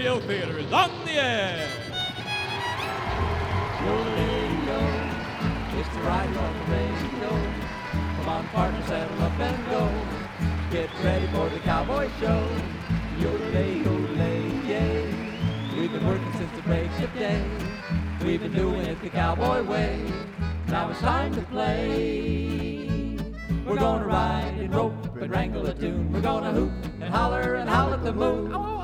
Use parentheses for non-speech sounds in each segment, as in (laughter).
Radio Theater is on the air. It's the ride on the radio. Come on, partner, saddle up and go. Get ready for the cowboy show. Yodelay, yodelay, yay. We've been working since the break of day. We've been doing it the cowboy way. Now it's time to play. We're gonna ride and rope and wrangle a tune. We're gonna hoot and holler and howl at the moon. Oh,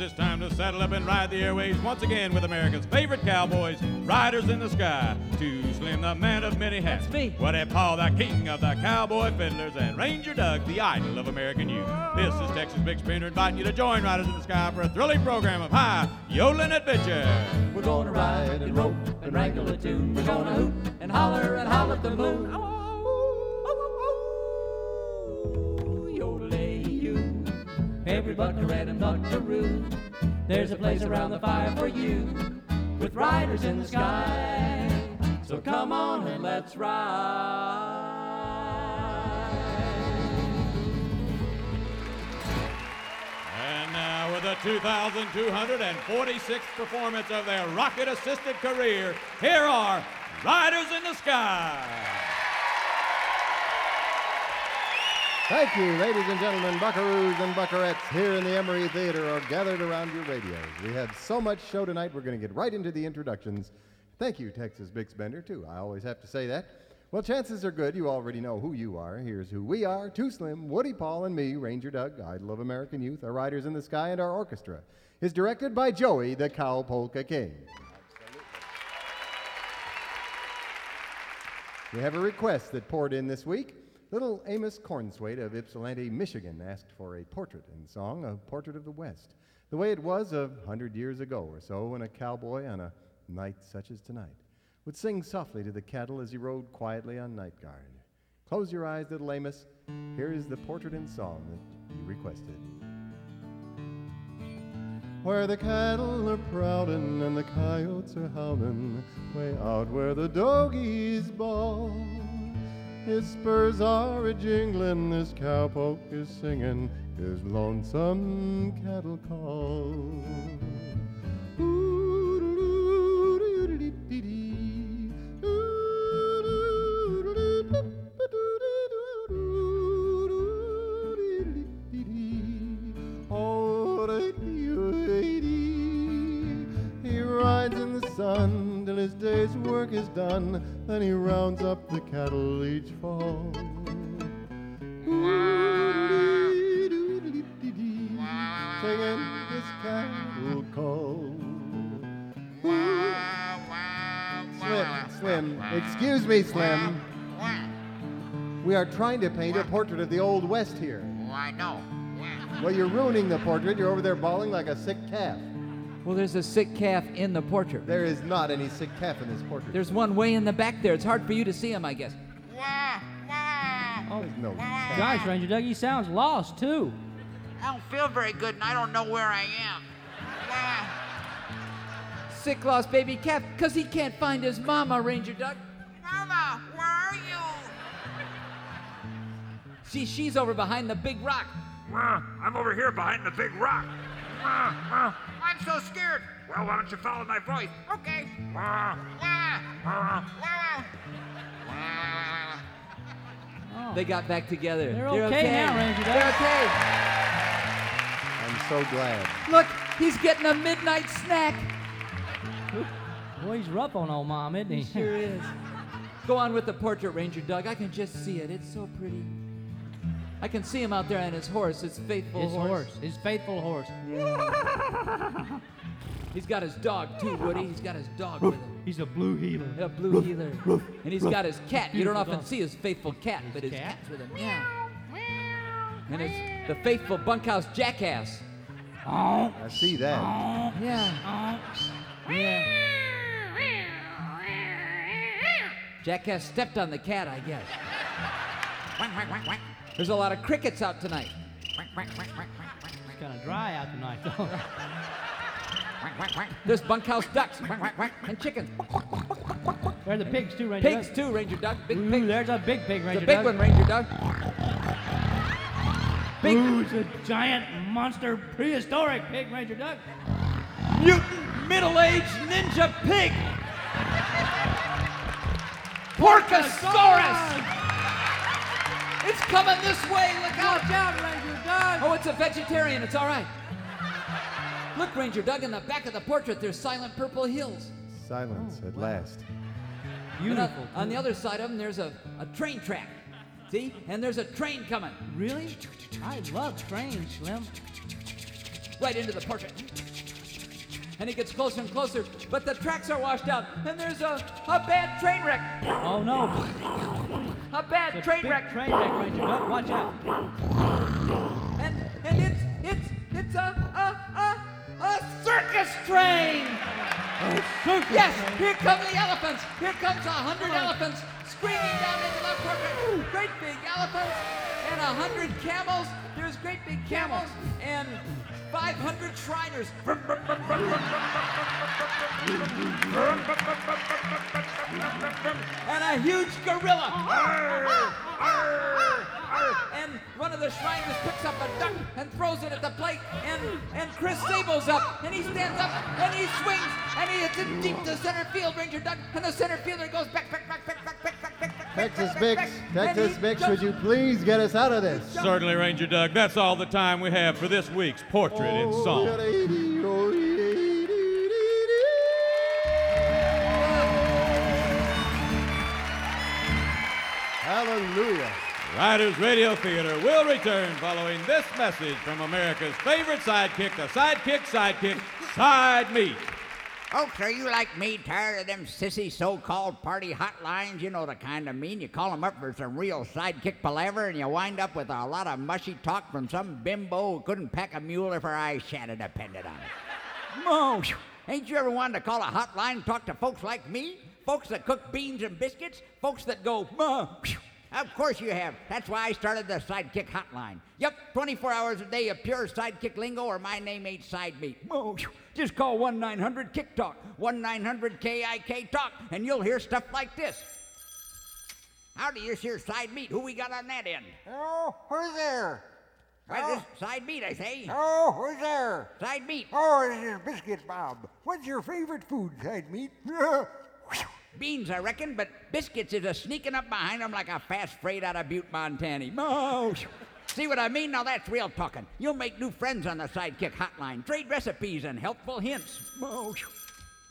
Yes, it's time to saddle up and ride the airways once again with America's favorite cowboys, Riders in the Sky. Too Slim, the man of many hats. That's me. Woody Paul, the king of the cowboy fiddlers, and Ranger Doug, the idol of American youth. This is Texas Bix Bender inviting you to join Riders in the Sky for a thrilling program of high yodeling adventure. We're gonna ride and rope and wrangle a tune. We're gonna hoot and holler and howl at the moon. Every buckaroo and buckaroo. There's a place around the fire for you, with riders in the sky. So come on and let's ride. And now, with the 2,246th performance of their rocket assisted career, here are Riders in the Sky. Thank you, ladies and gentlemen, buckaroos and buckarettes here in the Emery Theater are gathered around your radios. We had so much show tonight, we're going to get right into the introductions. Thank you, Texas Bix Bender, too. I always have to say that. Well, chances are good you already know who you are. Here's who we are Too Slim, Woody Paul, and me, Ranger Doug, idol of American youth, our Riders in the Sky, and our orchestra. Is directed by Joey, the Cowpolka King. Absolutely. We have a request that poured in this week. Little Amos Cornswait of Ypsilanti, Michigan, asked for a portrait in song, a portrait of the West, the way it was a hundred years ago or so when a cowboy on a night such as tonight would sing softly to the cattle as he rode quietly on night guard. Close your eyes, little Amos. Here is the portrait in song that you requested. Where the cattle are prowling and the coyotes are howling, way out where the doggies bawl. His spurs are a jingling, this cowpoke is singing his lonesome cattle call. He rides in the sun till his day's work is done, then he rounds up the cattle each fall. Singing his cattle call. Slim, Slim, excuse me, Slim. We are trying to paint a portrait of the Old West here. Oh, I know. Well, you're ruining the portrait. You're over there bawling like a sick calf. Well, there's a sick calf in the portrait. There is not any sick calf in this portrait. There's one way in the back there. It's hard for you to see him, I guess. There's no Gosh, Ranger Doug, he sounds lost too. I don't feel very good and I don't know where I am. Sick lost baby calf, because he can't find his mama, Ranger Doug. Mama, where are you? See, she's over behind the big rock. I'm over here behind the big rock. I'm so scared. Well, why don't you follow my voice? Okay. Oh. They got back together. They're okay now, Ranger Doug. They're okay. I'm so glad. Look, he's getting a midnight snack. Boy, he's rough on old mom, isn't he? Sure is. Go on with the portrait, Ranger Doug. I can just see it. It's so pretty. I can see him out there on his horse, his faithful His horse, his faithful horse. (laughs) He's got his dog too, Woody. He's got his dog with him. He's a blue heeler. A blue heeler. And he's got his cat. You don't often dog. see his faithful cat, but his cat? cat's with him. Yeah. And it's the faithful bunkhouse jackass. I see that. Yeah. yeah. Jackass stepped on the cat, I guess. There's a lot of crickets out tonight. It's kind of dry out tonight, though. (laughs) There's bunkhouse ducks and chickens. There's the pigs too, Ranger Pigs Doug. too, Ranger Duck. Big Ooh, pig. there's a big pig, Ranger. The Ranger big Doug. one, Ranger Duck. Big. Who's a giant monster prehistoric pig, Ranger Doug? Mutant middle-aged ninja pig. Porcosaurus. It's coming this way. Look out. Watch out, Ranger Doug! Oh, it's a vegetarian. It's all right. Look, Ranger Doug, in the back of the portrait, there's silent purple hills. Silence oh, at last. And on, on the other side of them, there's a, a train track. See? And there's a train coming Really? I love trains, Slim. right into the portrait. And it gets closer and closer, but the tracks are washed out, and there's a, a bad train wreck. Oh no! A bad It's a train big wreck. Train wreck, Ranger Doug. Watch out! And and it's it's it's a a a, a circus train. Circus Yes, here come the elephants. Here comes a hundred elephants screaming down into the portrait. Great big elephants and a hundred camels. There's great big camels and 500 Shriners. and a huge gorilla. And one of the Shriners picks up a duck and throws it at the plate. And, and Chris Sabo's up. And he stands up and he swings. And he hits it deep to center field, Ranger Duck. And the center fielder goes back, back, back, back, back, back, back, back, back, Texas back, Bix, back, back. Texas And Bix, would you please get us out of this? Certainly, Ranger Doug. That's all the time we have for this week's Portrait in oh, Song. Riders Radio Theater will return following this message from America's favorite sidekick, the Sidekick Sidekick Side Meat. Folks, are you like me, tired of them sissy so-called party hotlines? You know the kind of mean. You call 'em up for some real sidekick palaver, and you wind up with a lot of mushy talk from some bimbo who couldn't pack a mule if her eyes shadow depended on it. Mo! Ain't you ever wanted to call a hotline and talk to folks like me? Folks that cook beans and biscuits? Folks that go, Mo! Of course you have. That's why I started the Sidekick Hotline. Yep, 24 hours a day of pure sidekick lingo, or my name ain't Side Meat. Oh, Mo! Just call 1 900 Kick Talk, 1 900 KIK Talk, and you'll hear stuff like this. Howdy, this here Side Meat. Who we got on that end? Oh, who's there? Right, oh. this Side Meat, I say. Oh, who's there? Side Meat. Oh, this is Biscuit Bob. What's your favorite food, side meat? (laughs) Beans, I reckon, but biscuits is a sneaking up behind behind 'em like a fast freight out of Butte, Montana. Mo! See what I mean? Now that's real talking. You'll make new friends on the Sidekick Hotline, trade recipes and helpful hints. Mo!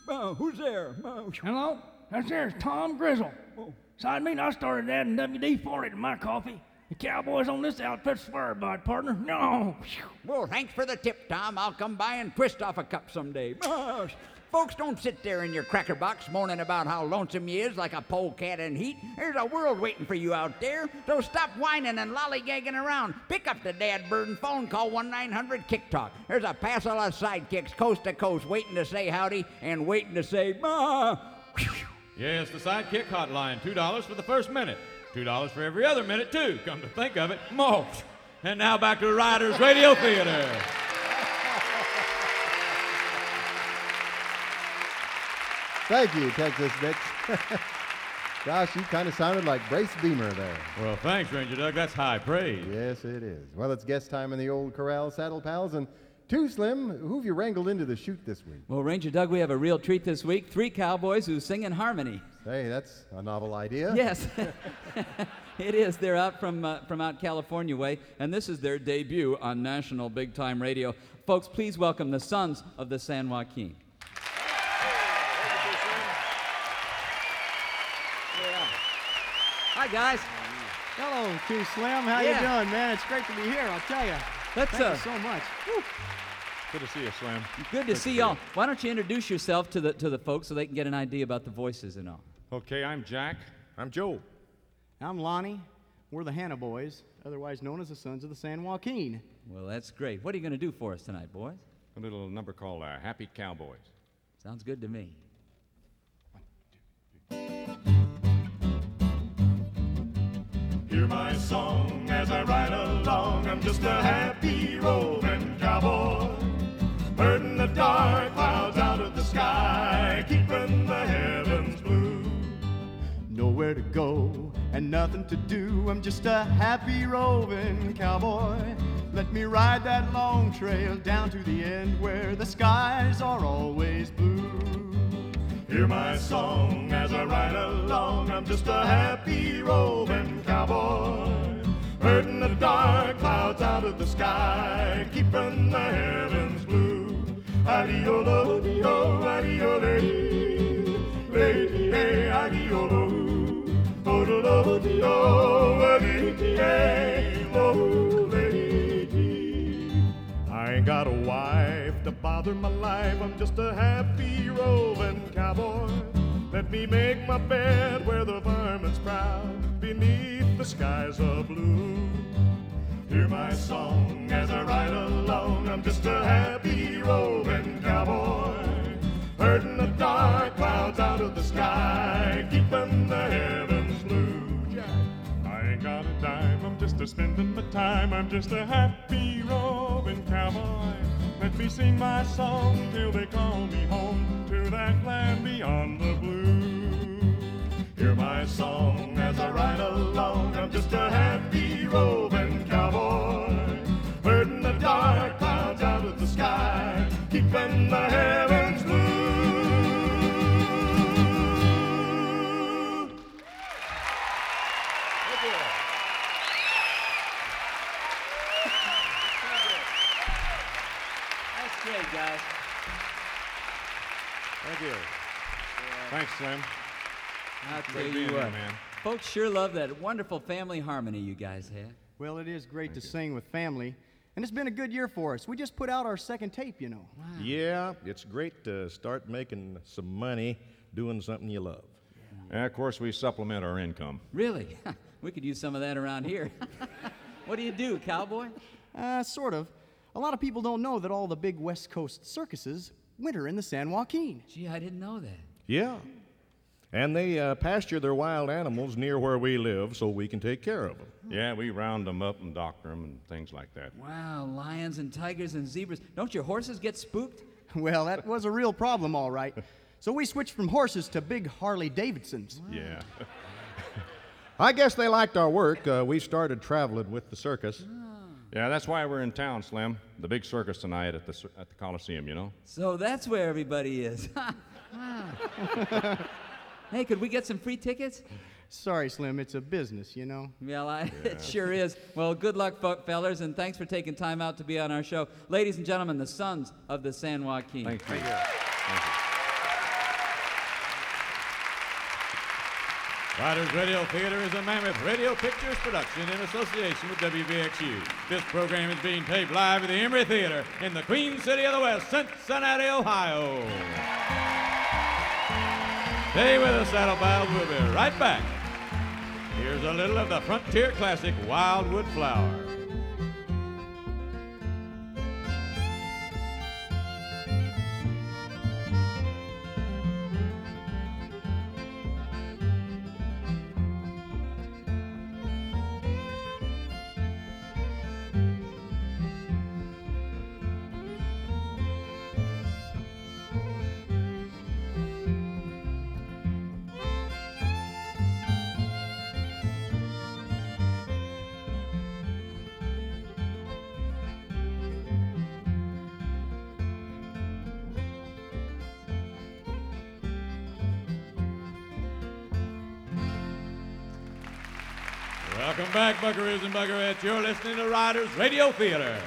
Mo! Who's there? Mo! Hello? That's there's Tom Grizzle. Oh. Side meat, I started adding WD-40 to my coffee. The cowboys on this outfit swear by it, partner. No. Well, thanks for the tip, Tom. I'll come by and twist off a cup someday. Mo! Folks, don't sit there in your cracker box moaning about how lonesome you is like a polecat in heat. There's a world waiting for you out there. So stop whining and lollygagging around. Pick up the dad bird and phone, call 1 900 Kick Talk. There's a passel of sidekicks coast to coast waiting to say howdy and waiting to say, Ma! Yes, the Sidekick Hotline, $2 for the first minute. $2 for every other minute, too. Come to think of it, more. And now back to the Riders Radio Theater. Thank you, Texas Bix. (laughs) Gosh, you kind of sounded like Brace Beemer there. Well, thanks, Ranger Doug. That's high praise. Yes, it is. Well, it's guest time in the old corral, Saddle Pals, and Too Slim. Who've you wrangled into the shoot this week? Well, Ranger Doug, we have a real treat this week. Three cowboys who sing in harmony. Hey, that's a novel idea. Yes, (laughs) it is. They're out from, uh, from out California way, and this is their debut on national big time radio. Folks, please welcome the sons of the San Joaquin. Guys. Hello, Q Slim. How Yeah. you doing, man? It's great to be here. I'll tell you. Let's, Thank uh, you so much. Good to see you, Slim. Good to see y'all. Why don't you introduce yourself to the, to the folks so they can get an idea about the voices and all? Okay, I'm Jack. I'm Joe. I'm Lonnie. We're the Hannah Boys, otherwise known as the Sons of the San Joaquin. Well, that's great. What are you going to do for us tonight, boys? A little number called uh, Happy Cowboys. Sounds good to me. My song as I ride along. I'm just a happy roving cowboy. Herding the dark clouds out of the sky, keeping the heavens blue. Nowhere to go and nothing to do. I'm just a happy roving cowboy. Let me ride that long trail down to the end where the skies are always blue. Hear my song as I ride along. I'm just a happy roving cowboy. Herding the dark clouds out of the sky, keeping the heavens blue. Adiolo, dio, adiole, lady, hey, adiolo, odolo, dio, aditi, ain't got a wife to bother my life. I'm just a happy roving cowboy. Let me make my bed where the varmints proud beneath the skies of blue. Hear my song as I ride along. I'm just a happy roving cowboy. Herding the dark clouds out of the sky, keeping the heavens just a spending my time. I'm just a happy roving cowboy. Let me sing my song till they call me home to that land beyond the blue. Hear my song as I ride along. I'm just a happy roving cowboy. Herding the dark clouds out of the sky, keeping the heavens Thanks, Slim. I'll tell Great you being here, what, man. folks sure love that wonderful family harmony you guys had. Well, it is great to sing with family, and it's been a good year for us. We just put out our second tape, you know. Wow. Yeah, it's great to start making some money doing something you love. And of course, we supplement our income. Really? (laughs) we could use some of that around here. (laughs) what do you do, cowboy? Uh, sort of. A lot of people don't know that all the big West Coast circuses winter in the San Joaquin. Gee, I didn't know that. Yeah. And they uh, pasture their wild animals near where we live so we can take care of them. Yeah, we round them up and doctor them and things like that. Wow, lions and tigers and zebras. Don't your horses get spooked? (laughs) Well, that was a real problem, all right. So we switched from horses to big Harley Davidsons. Yeah. (laughs) I guess they liked our work. Uh, we started traveling with the circus. Yeah, that's why we're in town, Slim. The big circus tonight at the at the Coliseum, you know. So that's where everybody is. (laughs) Wow. (laughs) hey, could we get some free tickets? Sorry, Slim, it's a business, you know. Well, I, (laughs) it sure is. Well, good luck, fo- fellers, and thanks for taking time out to be on our show. Ladies and gentlemen, the sons of the San Joaquin. Thank you. Riders Radio Theater is a Mammoth Radio Pictures production in association with WVXU. This program is being taped live at the Emery Theater in the Queen City of the West, Cincinnati, Ohio. Stay with us, Saddlebags. We'll be right back. Here's a little of the Frontier Classic Wildwood Flower. Buckaroos and Buckarettes. You're listening to Riders Radio Theater.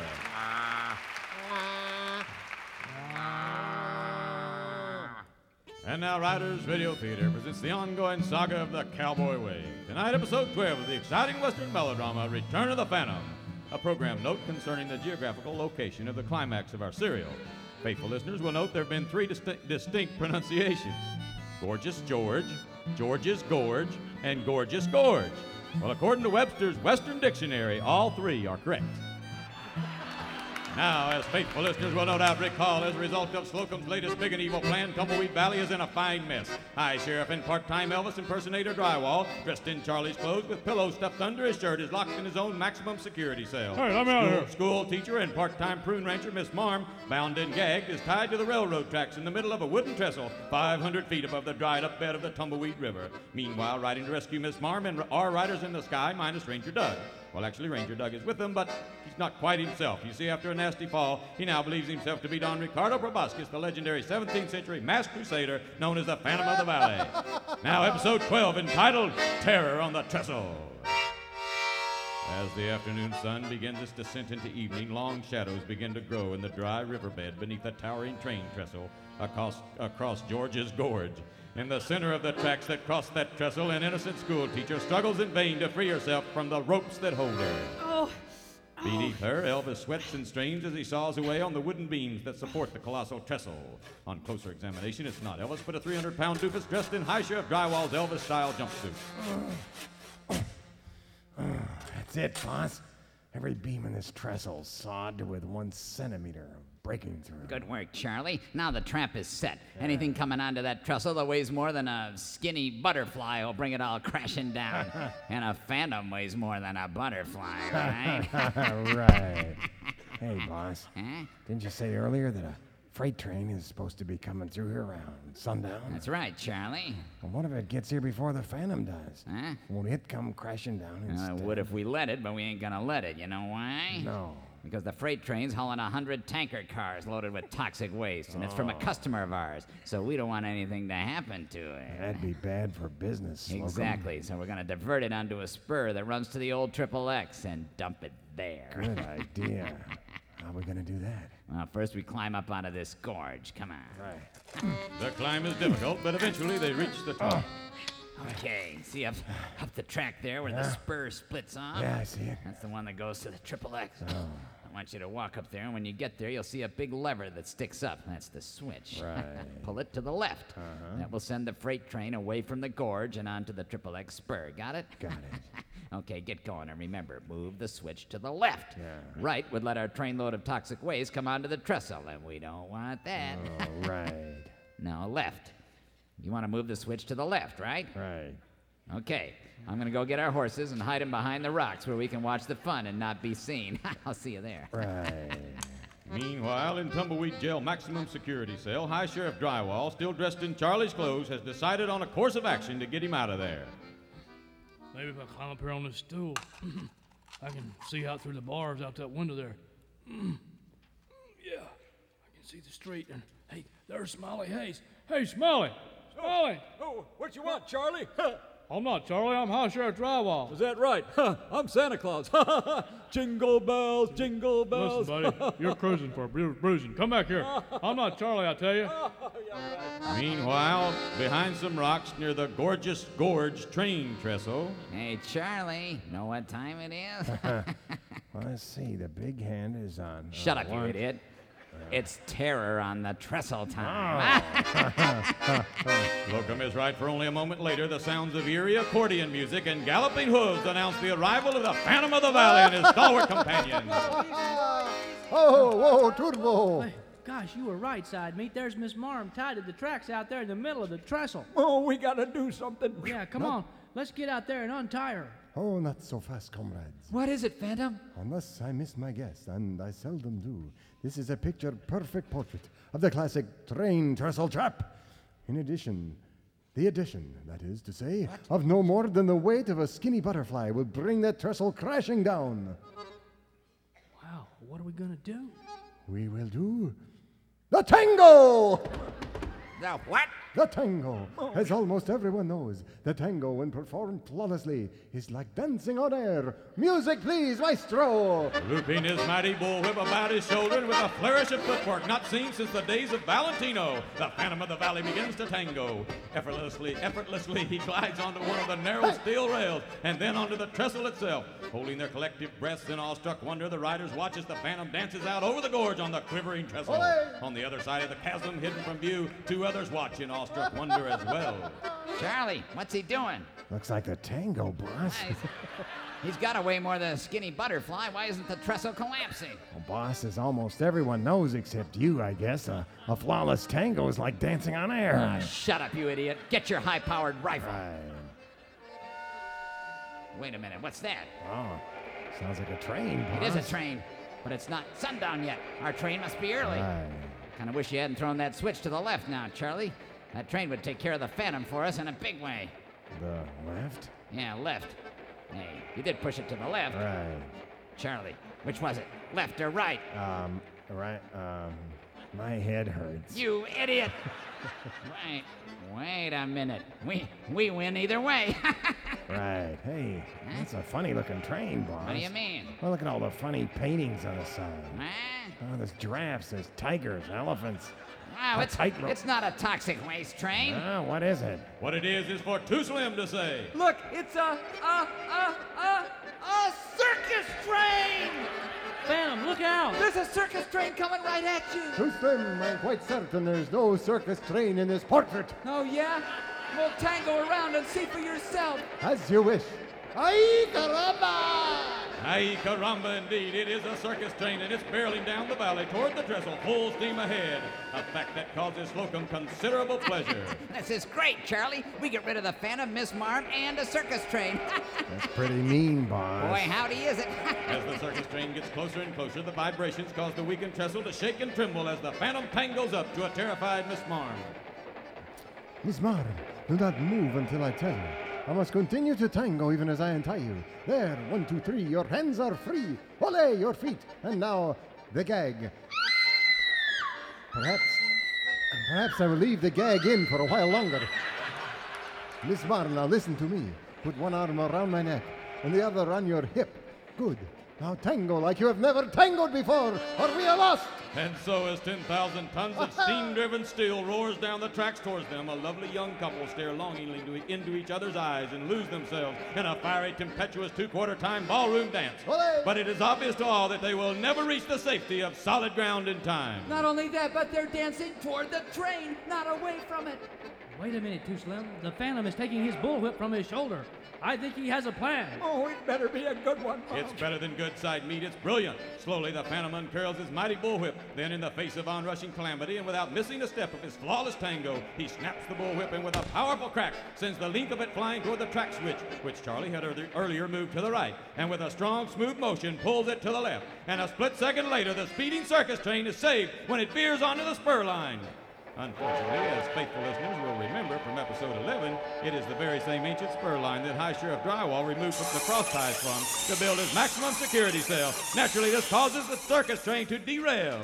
And now, Riders Radio Theater presents the ongoing saga of the Cowboy Way. Tonight, episode 12 of the exciting Western melodrama Return of the Phantom, a program note concerning the geographical location of the climax of our serial. Faithful listeners will note there have been three distinct, distinct pronunciations Gorgeous George, George's Gorge, and Gorgeous Gorge. Well, according to Webster's Western Dictionary, all three are correct. Now, as faithful listeners will no doubt recall, as a result of Slocum's latest big and evil plan, Tumbleweed Valley is in a fine mess. High Sheriff and part-time Elvis impersonator Drywall, dressed in Charlie's clothes with pillows stuffed under his shirt, is locked in his own maximum security cell. Hey, let me out school, here. school teacher and part-time prune rancher Miss Marm, bound and gagged, is tied to the railroad tracks in the middle of a wooden trestle, 500 feet above the dried-up bed of the Tumbleweed River. Meanwhile, riding to rescue Miss Marm and our riders in the sky, minus Ranger Doug. Well, actually, Ranger Doug is with them, but he's not quite himself. You see, after a nasty fall, he now believes himself to be Don Ricardo Proboscis, the legendary 17th century masked crusader known as the Phantom of the Valley. now, episode 12, entitled Terror on the Trestle. As the afternoon sun begins its descent into evening, long shadows begin to grow in the dry riverbed beneath a towering train trestle across, across George's Gorge. In the center of the tracks that cross that trestle, an innocent schoolteacher struggles in vain to free herself from the ropes that hold her. Oh, oh. Beneath her, Elvis sweats and strains as he saws away on the wooden beams that support the colossal trestle. On closer examination, it's not Elvis, but a 300 pound doofus dressed in High Sheriff Drywall's Elvis style jumpsuit. That's it, boss. Every beam in this trestle sawed with one centimeter of breaking through. Good work, Charlie. Now the trap is set. Anything coming onto that trestle that weighs more than a skinny butterfly will bring it all (laughs) crashing down. (laughs) and a phantom weighs more than a butterfly, right? (laughs) right. Hey, boss. Huh? Didn't you say earlier that a freight train is supposed to be coming through here around sundown? That's right, Charlie. Well, what if it gets here before the Phantom does? Huh? Won't it come crashing down Uh, instead? would if we let it, but we ain't gonna let it. You know why? No. Because the freight train's hauling a hundred tanker cars loaded with toxic waste, and it's from a Oh. customer of ours. So we don't want anything to happen to it. That'd be bad for business. Slocum. Exactly. So we're gonna divert it onto a spur that runs to the old Triple X and dump it there. Good idea. (laughs) How are we gonna do that? Well, first we climb up onto this gorge. Come on. Right. The climb is difficult, but eventually they reach the top. Okay. See up up the track there where the spur splits off? Yeah, I see it. That's the one that goes to the Triple X. Oh. I want you to walk up there, and when you get there, you'll see a big lever that sticks up. That's the switch. Right. (laughs) Pull it to the left. Uh-huh. That will send the freight train away from the gorge and onto the Triple X spur. Got it? Got it. (laughs) okay, get going. And remember, move the switch to the left. Yeah. Right would let our trainload of toxic waste come onto the trestle, and we don't want that. Oh, right. (laughs) Now, left. You want to move the switch to the left, right? Right. Okay. I'm going to go get our horses and hide them behind the rocks where we can watch the fun and not be seen. (laughs) I'll see you there. Right. (laughs) Meanwhile, in Tumbleweed Jail maximum security cell, High Sheriff Drywall, still dressed in Charlie's clothes, has decided on a course of action to get him out of there. Maybe if I climb up here on this stool, (clears throat) I can see out through the bars out that window there. (clears throat) yeah, I can see the street. And hey, there's Smiley Hayes. Hey, Smiley! Oh, Smiley! Oh, what you want, Charlie? (laughs) I'm not Charlie. I'm High Sheriff Drywall. Is that right? I'm Santa Claus. (laughs) jingle bells, jingle bells. Listen, buddy, you're cruising for bru- bruising. Come back here. I'm not Charlie, I tell you. (laughs) Meanwhile, behind some rocks near the gorgeous Gorge train trestle, Hey, Charlie, know what time it is? (laughs) Well, let's see. The big hand is on. Shut uh, up, you idiot. It's terror on the trestle time. Oh. (laughs) Slocum is right for only a moment later. The sounds of eerie accordion music and galloping hooves announce the arrival of the Phantom of the Valley and his stalwart companions. (laughs) Oh, whoa, Turbo! Gosh, you were right, side meat. There's Miss Marm tied to the tracks out there in the middle of the trestle. Oh, we gotta do something. Yeah, come on. Let's get out there and untie her. Oh, not so fast, comrades. What is it, Phantom? Unless I miss my guess, and I seldom do, this is a picture perfect portrait of the classic train trestle trap. In addition, the addition, that is to say, of no more than the weight of a skinny butterfly will bring that trestle crashing down. Wow, what are we gonna do? We will do the tango! The what? The tango! As almost everyone knows, the tango, when performed flawlessly, is like dancing on air. Music, please, maestro! Looping his mighty bullwhip about his shoulder and with a flourish of footwork not seen since the days of Valentino, the Phantom of the Valley begins to tango. Effortlessly, effortlessly, he glides onto one of the narrow steel rails and then onto the trestle itself. Holding their collective breaths in awestruck wonder, the riders watch as the Phantom dances out over the gorge on the quivering trestle. On the other side of the chasm, hidden from view, two others watch in awestruck wonder as well. Charlie, what's he doing? Looks like the tango, boss. He's- He's got to weigh more than a skinny butterfly. Why isn't the trestle collapsing? Well, boss, as almost everyone knows except you, I guess, a, a flawless tango is like dancing on air. Ah, shut up, you idiot. Get your high powered rifle. Right. Wait a minute, what's that? Oh, sounds like a train, boss. It is a train, but it's not sundown yet. Our train must be early. Right. Kind of wish you hadn't thrown that switch to the left now, Charlie. That train would take care of the Phantom for us in a big way. The left? Yeah, left. Hey, you did push it to the left. Right. Charlie, which was it? Left or right? Um, right. Um, my head hurts. You idiot! wait, wait a minute. We we win either way. (laughs) Right. Hey, that's a funny looking train, boss. What do you mean? Well, look at all the funny paintings on the side. Huh? Oh, there's giraffes, there's tigers, elephants. Wow, A it's, tightrope. it's not a toxic waste train. Oh, what is it? What it is is for Too Slim to say. Look, it's a, a, a, a, a circus train! Phantom, look out! There's a circus train coming right at you! Too slim, I'm quite certain there's no circus train in this portrait. Oh, yeah? We'll tango around and see for yourself. As you wish. Ay, caramba! Ay caramba, indeed. It is a circus train, and it's barreling down the valley toward the trestle, full steam ahead. A fact that causes Slocum considerable pleasure. (laughs) This is great, Charlie. We get rid of the Phantom, Miss Marm, and a circus train. (laughs) That's pretty mean, boss. Boy, howdy is it? (laughs) As the circus train gets closer and closer, the vibrations cause the weakened trestle to shake and tremble as the phantom tangles up to a terrified Miss Marm. Miss Marm, do not move until I tell you. I must continue to tango even as I untie you. There, one, two, three, your hands are free. Ole, your feet. And now, the gag. Perhaps, perhaps I will leave the gag in for a while longer. Miss now listen to me. Put one arm around my neck and the other on your hip. Good. Now tango like you have never tangoed before, or we are lost. And so, as 10,000 tons of (laughs) steam driven steel roars down the tracks towards them, a lovely young couple stare longingly into, each other's eyes and lose themselves in a fiery, tempestuous two quarter time ballroom dance. But it is obvious to all that they will never reach the safety of solid ground in time. Not only that, but they're dancing toward the train, not away from it. Wait a minute, Too Slim. The Phantom is taking his bullwhip from his shoulder. I think he has a plan. Oh, it better be a good one. It's better than good side meat. It's brilliant. Slowly, the Phantom uncurls his mighty bullwhip. Then, in the face of onrushing calamity and without missing a step of his flawless tango, he snaps the bullwhip and, with a powerful crack, sends the length of it flying toward the track switch, which Charlie had earlier- earlier moved to the right. And with a strong, smooth motion, pulls it to the left. And a split second later, the speeding circus train is saved when it veers onto the spur line. Unfortunately, as faithful listeners will remember from episode 11, it is the very same ancient spur line that High Sheriff Drywall removed from the cross ties from to build his maximum security cell. Naturally, this causes the circus train to derail.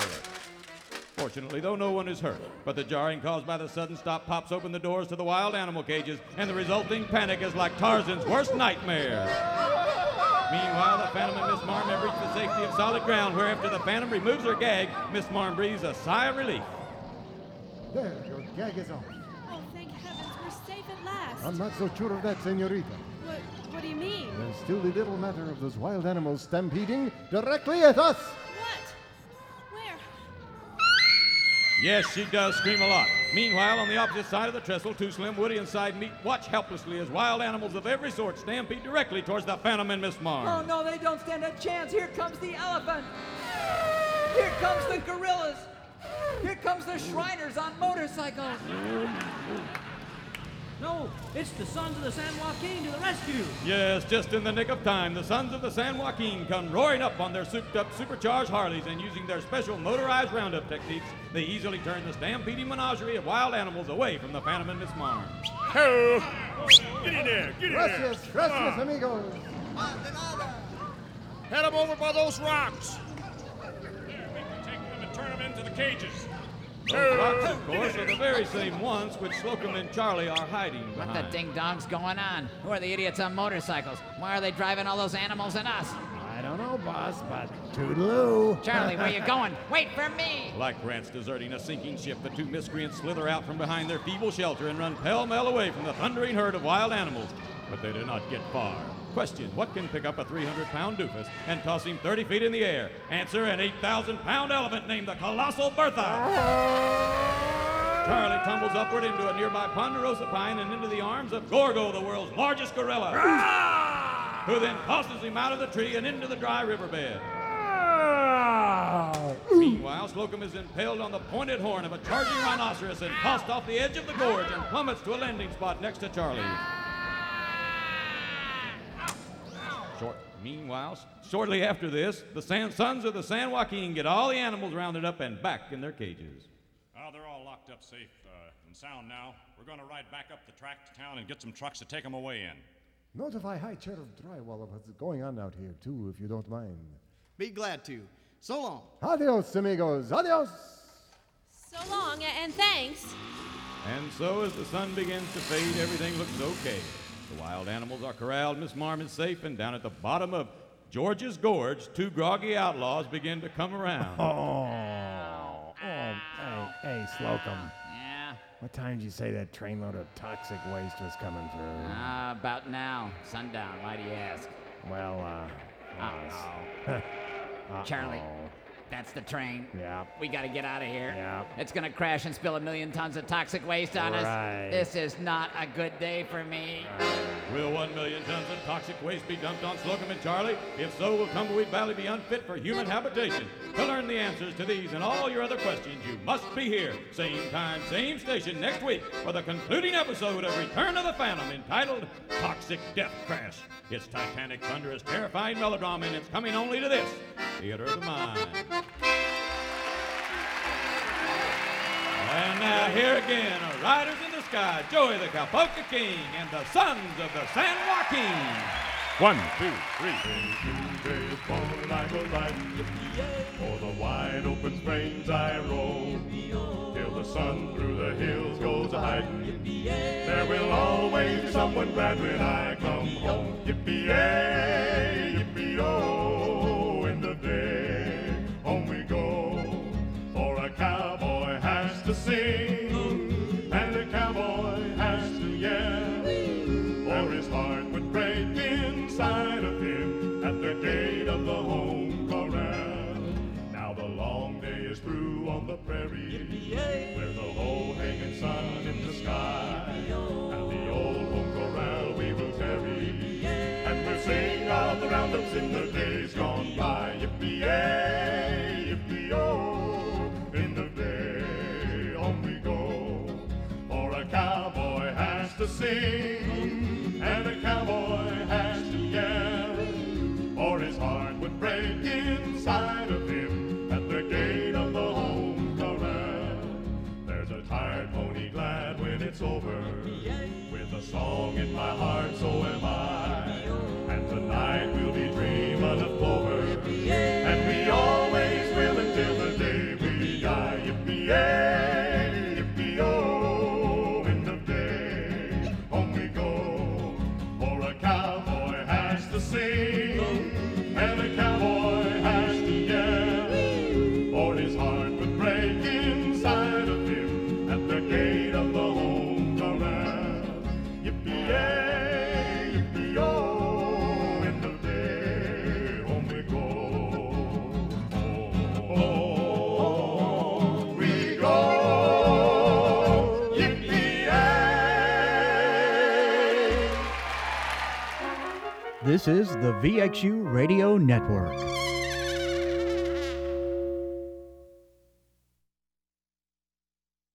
Fortunately, though, no one is hurt, but the jarring caused by the sudden stop pops open the doors to the wild animal cages, and the resulting panic is like Tarzan's worst nightmare. Meanwhile, the Phantom and Miss Marm have reached the safety of solid ground, where after the Phantom removes her gag, Miss Marm breathes a sigh of relief. There, your gag is off. Oh, thank heavens, we're safe at last. I'm not so sure of that, senorita. What, what do you mean? There's still the little matter of those wild animals stampeding directly at us. What? Where? Yes, she does scream a lot. Meanwhile, on the opposite side of the trestle, Too Slim, Woody, and Side Meat watch helplessly as wild animals of every sort stampede directly towards the Phantom and Miss Marm. Oh, no, they don't stand a chance. Here comes the elephant. Here comes the gorillas. Here comes the Shriners on motorcycles. No, it's the sons of the San Joaquin to the rescue. Yes, just in the nick of time, the sons of the San Joaquin come roaring up on their souped up, supercharged Harleys and using their special motorized roundup techniques, they easily turn the stampeding menagerie of wild animals away from the Phantom and Miss Marm. Ho! Get in there, get in Gracias, there. gracias, Come on. amigos. Head them over by those rocks. Take them and turn them into the cages. Those rocks, of course, are the very same ones which Slocum and Charlie are hiding What the ding dong's going on? Who are the idiots on motorcycles? Why are they driving all those animals and us? I don't know, boss, but toodaloo. Charlie, where you going? Wait for me! Like rats deserting a sinking ship, the two miscreants slither out from behind their feeble shelter and run pell-mell away from the thundering herd of wild animals. But they do not get far. Question, what can pick up a 300-pound doofus and toss him 30 feet in the air? Answer, an 8,000-pound elephant named the Colossal Bertha. Charlie tumbles upward into a nearby ponderosa pine and into the arms of Gorgo, the world's largest gorilla, who then tosses him out of the tree and into the dry riverbed. Meanwhile, Slocum is impaled on the pointed horn of a charging rhinoceros and tossed off the edge of the gorge and plummets to a landing spot next to Charlie. Short, meanwhile, shortly after this, the San, sons of the San Joaquin get all the animals rounded up and back in their cages. Oh, they're all locked up safe uh, and sound now. We're going to ride back up the track to town and get some trucks to take them away in. Notify High Chair of Drywall of what's going on out here, too, if you don't mind. Be glad to. So long. Adios, amigos. Adios. So long, and thanks. And so, as the sun begins to fade, everything looks okay. The wild animals are corralled, Miss Marm is safe, and down at the bottom of George's Gorge, two groggy outlaws begin to come around. Oh, oh, hey, hey, Slocum. Yeah? What time did you say that trainload of toxic waste was coming through? Ah, about now. Sundown. Why do you ask? Well, uh, Uh-oh. (laughs) Charlie, that's the train. Yeah. We gotta get out of here. Yeah. It's gonna crash and spill a million tons of toxic waste on Right. us. This is not a good day for me. Will one million tons of toxic waste be dumped on Slocum and Charlie? If so, will Tumbleweed Valley be unfit for human habitation? To learn the answers to these and all your other questions, you must be here, same time, same station next week for the concluding episode of Return of the Phantom entitled Toxic Death Crash. It's Titanic, thunderous, terrifying melodrama, and it's coming only to this theater of the mind. And now here again are Riders in the Sky, Joey the Cowpolka King, and the Sons of the San Joaquin. One, two, three. Tuesday is born like a light. For the wide open plains I roam. Till the sun through the hills goes a hiding. There will always be someone glad when I come home. Yippee-yay, to sing, and the cowboy has to yell, or his heart would break inside of him at the gate of the home corral. Now the long day is through on the prairie, where the low hanging sun in the sky, and the old home corral we will tarry, and we'll sing of the roundups in the days song in my heart, so am I. VXU Radio Network.